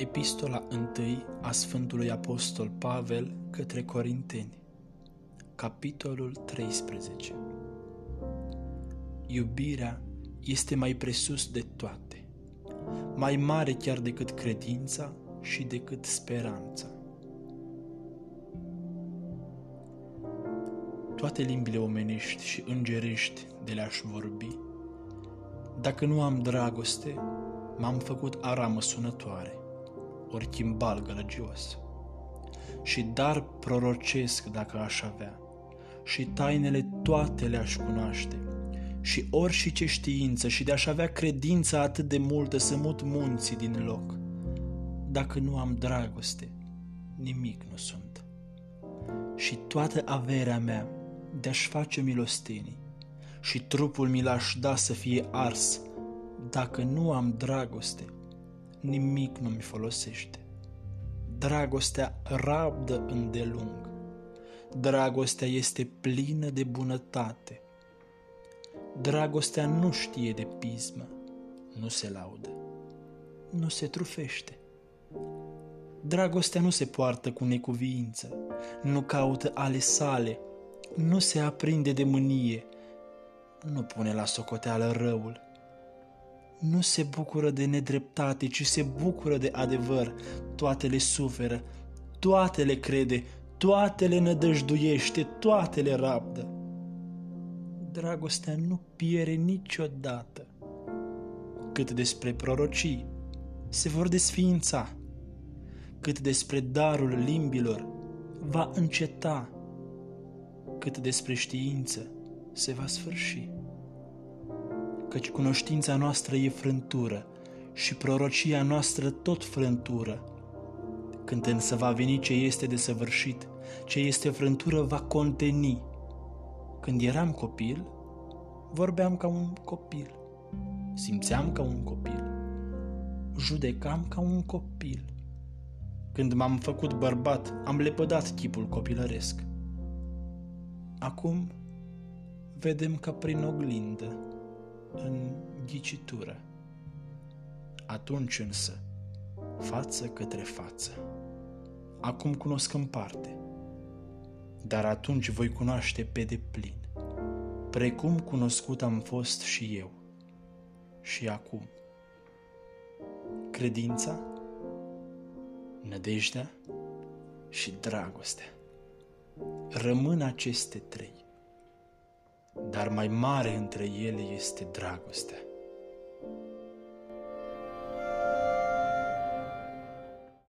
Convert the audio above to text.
Epistola 1 a Sfântului Apostol Pavel către Corinteni Capitolul 13 Iubirea este mai presus de toate, mai mare chiar decât credința și decât speranța. Toate limbile omenești și îngerești de le-aș vorbi, dacă nu am dragoste, m-am făcut aramă sunătoare ori chimbal gălăgios. Și dar prorocesc dacă aș avea, și tainele toate le-aș cunoaște, și orși și ce știință, și de-aș avea credință atât de multă să mut munții din loc. Dacă nu am dragoste, nimic nu sunt. Și toată averea mea de-aș face milostenii, și trupul mi l-aș da să fie ars, dacă nu am dragoste, nimic nu mi folosește. Dragostea rabdă îndelung. Dragostea este plină de bunătate. Dragostea nu știe de pismă, nu se laudă, nu se trufește. Dragostea nu se poartă cu necuviință, nu caută ale sale, nu se aprinde de mânie, nu pune la socoteală răul, nu se bucură de nedreptate, ci se bucură de adevăr. Toate le suferă, toate le crede, toate le nădăjduiește, toate le rabdă. Dragostea nu piere niciodată. Cât despre prorocii, se vor desființa. Cât despre darul limbilor, va înceta. Cât despre știință, se va sfârși căci cunoștința noastră e frântură și prorocia noastră tot frântură. Când însă va veni ce este de săvârșit, ce este frântură va conteni. Când eram copil, vorbeam ca un copil, simțeam ca un copil, judecam ca un copil. Când m-am făcut bărbat, am lepădat chipul copilăresc. Acum vedem ca prin oglindă în ghicitură. Atunci însă, față către față. Acum cunosc în parte, dar atunci voi cunoaște pe deplin, precum cunoscut am fost și eu, și acum. Credința, nădejdea și dragostea. Rămân aceste trei dar mai mare între ele este dragostea.